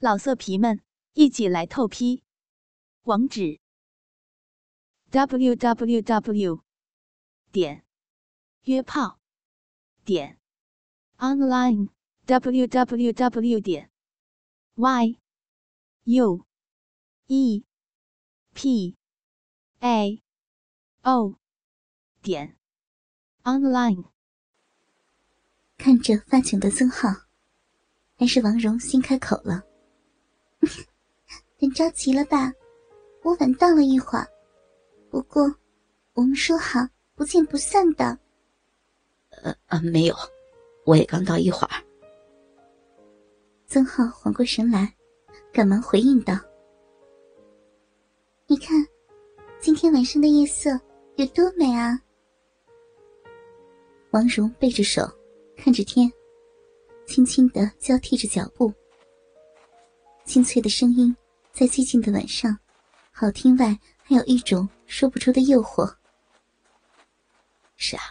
老色皮们，一起来透批！网址：w w w 点约炮点 online w w w 点 y u e p a o 点 online。看着发窘的曾浩，还是王蓉先开口了。很着急了吧？我晚到了一会儿，不过我们说好不见不散的。呃呃，没有，我也刚到一会儿。曾浩缓过神来，赶忙回应道：“你看，今天晚上的夜色有多美啊！”王蓉背着手，看着天，轻轻的交替着脚步。清脆的声音，在寂静的晚上，好听外还有一种说不出的诱惑。是啊，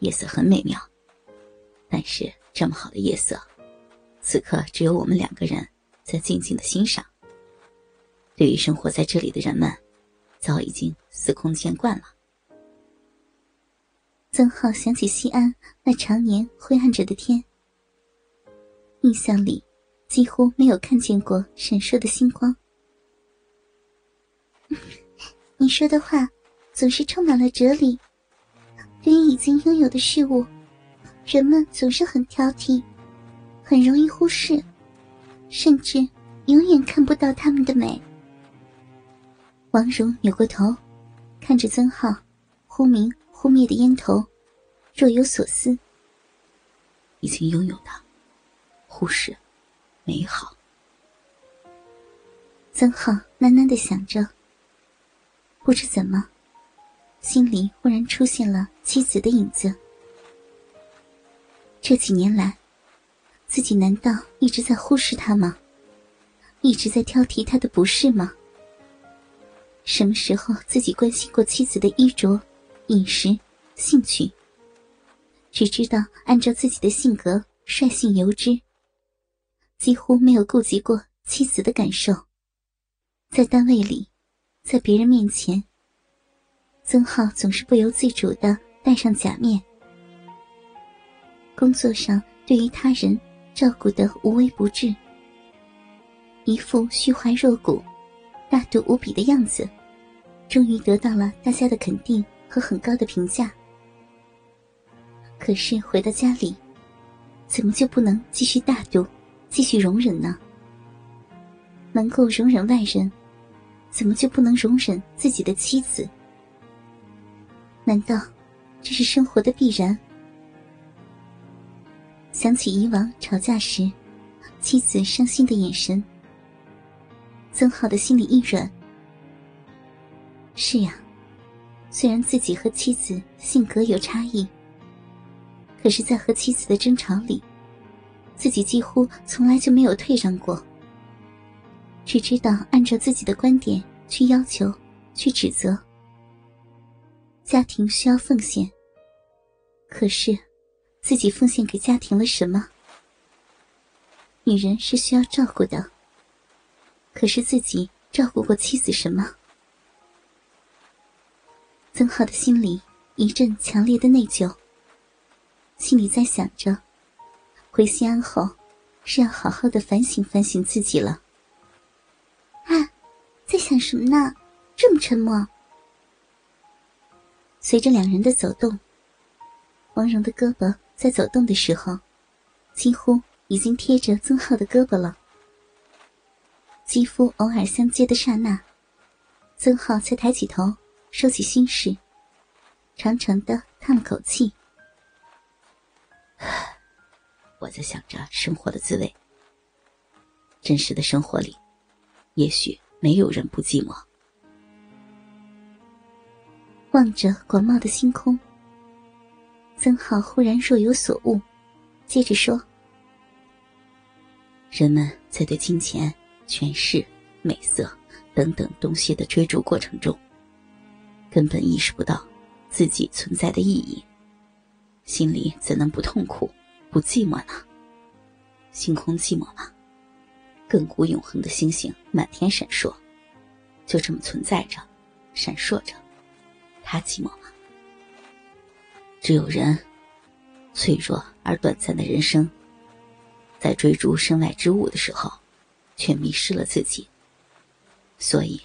夜色很美妙，但是这么好的夜色，此刻只有我们两个人在静静的欣赏。对于生活在这里的人们，早已经司空见惯了。曾浩想起西安那常年灰暗着的天，印象里。几乎没有看见过闪烁的星光。你说的话总是充满了哲理。对于已经拥有的事物，人们总是很挑剔，很容易忽视，甚至永远看不到他们的美。王蓉扭过头，看着曾浩忽明忽灭的烟头，若有所思。已经拥有的，忽视。美好。曾浩喃喃的想着，不知怎么，心里忽然出现了妻子的影子。这几年来，自己难道一直在忽视他吗？一直在挑剔他的不是吗？什么时候自己关心过妻子的衣着、饮食、兴趣？只知道按照自己的性格率性由之。几乎没有顾及过妻子的感受。在单位里，在别人面前，曾浩总是不由自主的戴上假面。工作上对于他人照顾的无微不至，一副虚怀若谷、大度无比的样子，终于得到了大家的肯定和很高的评价。可是回到家里，怎么就不能继续大度？继续容忍呢？能够容忍外人，怎么就不能容忍自己的妻子？难道这是生活的必然？想起以往吵架时，妻子伤心的眼神，曾浩的心里一软。是呀，虽然自己和妻子性格有差异，可是，在和妻子的争吵里。自己几乎从来就没有退让过，只知道按照自己的观点去要求、去指责。家庭需要奉献，可是自己奉献给家庭了什么？女人是需要照顾的，可是自己照顾过妻子什么？曾浩的心里一阵强烈的内疚，心里在想着。回西安后，是要好好的反省反省自己了。啊，在想什么呢？这么沉默。随着两人的走动，王蓉的胳膊在走动的时候，几乎已经贴着曾浩的胳膊了。肌肤偶尔相接的刹那，曾浩才抬起头，收起心事，长长的叹了口气。我在想着生活的滋味。真实的生活里，也许没有人不寂寞。望着广袤的星空，曾浩忽然若有所悟，接着说：“人们在对金钱、权势、美色等等东西的追逐过程中，根本意识不到自己存在的意义，心里怎能不痛苦？”不寂寞呢？星空寂寞吗？亘古永恒的星星满天闪烁，就这么存在着，闪烁着。他寂寞吗？只有人，脆弱而短暂的人生，在追逐身外之物的时候，却迷失了自己，所以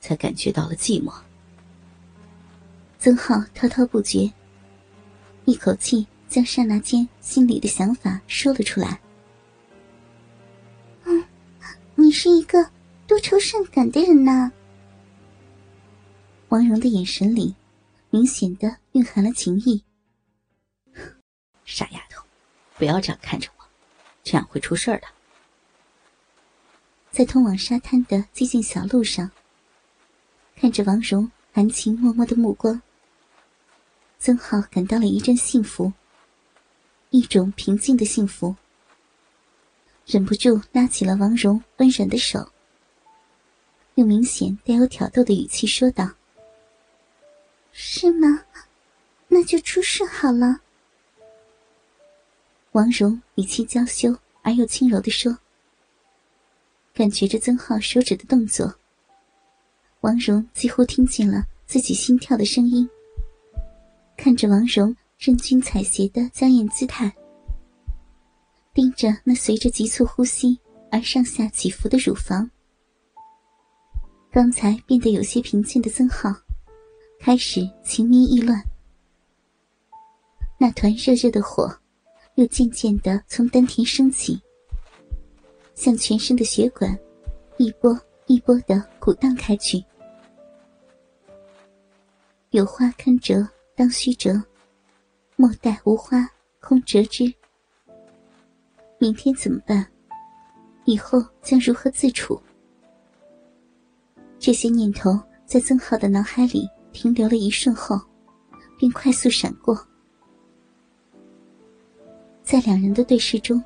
才感觉到了寂寞。曾浩滔滔不绝，一口气将刹那间心里的想法说了出来。嗯，你是一个多愁善感的人呐。王蓉的眼神里。明显的蕴含了情意。傻丫头，不要这样看着我，这样会出事儿的。在通往沙滩的寂静小路上，看着王蓉含情脉脉的目光，曾浩感到了一阵幸福，一种平静的幸福，忍不住拉起了王蓉温软的手，用明显带有挑逗的语气说道。是吗？那就出事好了。王蓉语气娇羞而又轻柔的说：“感觉着曾浩手指的动作，王蓉几乎听见了自己心跳的声音。看着王蓉任君采撷的娇艳姿态，盯着那随着急促呼吸而上下起伏的乳房，刚才变得有些平静的曾浩。”开始情迷意乱，那团热热的火，又渐渐的从丹田升起，向全身的血管一波一波的鼓荡开去。有花堪折当须折，莫待无花空折枝。明天怎么办？以后将如何自处？这些念头在曾浩的脑海里。停留了一瞬后，便快速闪过。在两人的对视中，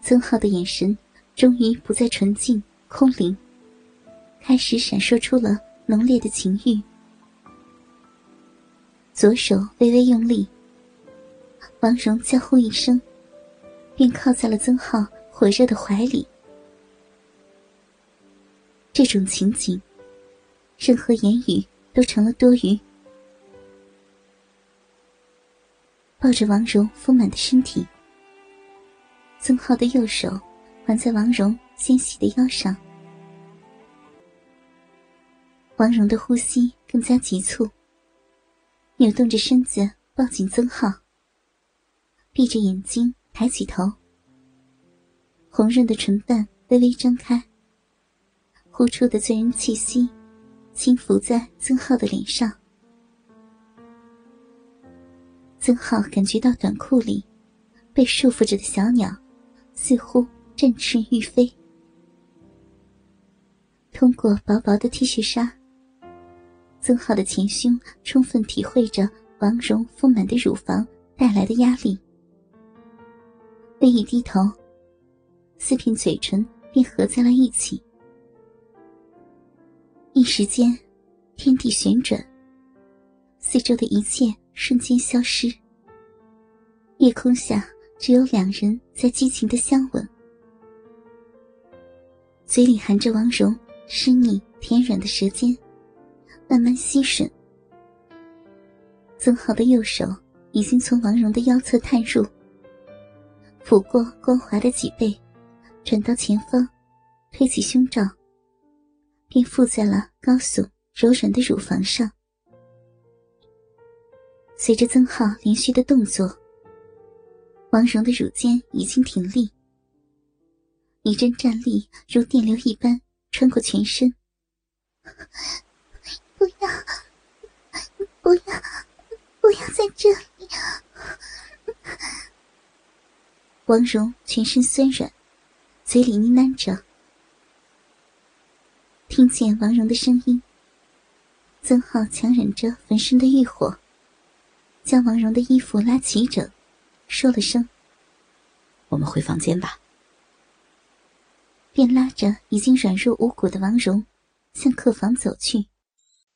曾浩的眼神终于不再纯净空灵，开始闪烁出了浓烈的情欲。左手微微用力，王蓉娇呼一声，便靠在了曾浩火热的怀里。这种情景，任何言语。都成了多余。抱着王蓉丰满的身体，曾浩的右手环在王蓉纤细的腰上。王蓉的呼吸更加急促，扭动着身子抱紧曾浩，闭着眼睛抬起头，红润的唇瓣微微张开，呼出的醉人气息。轻浮在曾浩的脸上，曾浩感觉到短裤里被束缚着的小鸟似乎振翅欲飞。通过薄薄的 T 恤纱，曾浩的前胸充分体会着王蓉丰满的乳房带来的压力。微一低头，四片嘴唇便合在了一起。一时间，天地旋转，四周的一切瞬间消失。夜空下只有两人在激情的相吻，嘴里含着王蓉湿腻甜软的舌尖，慢慢吸吮。曾浩的右手已经从王蓉的腰侧探入，抚过光滑的脊背，转到前方，推起胸罩。便附在了高耸柔软的乳房上。随着曾浩连续的动作，王蓉的乳尖已经挺立，一阵战栗如电流一般穿过全身。不要，不要，不要在这里！王蓉全身酸软，嘴里呢喃着。听见王蓉的声音，曾浩强忍着浑身的欲火，将王蓉的衣服拉齐整，说了声：“我们回房间吧。”便拉着已经软弱无骨的王蓉向客房走去。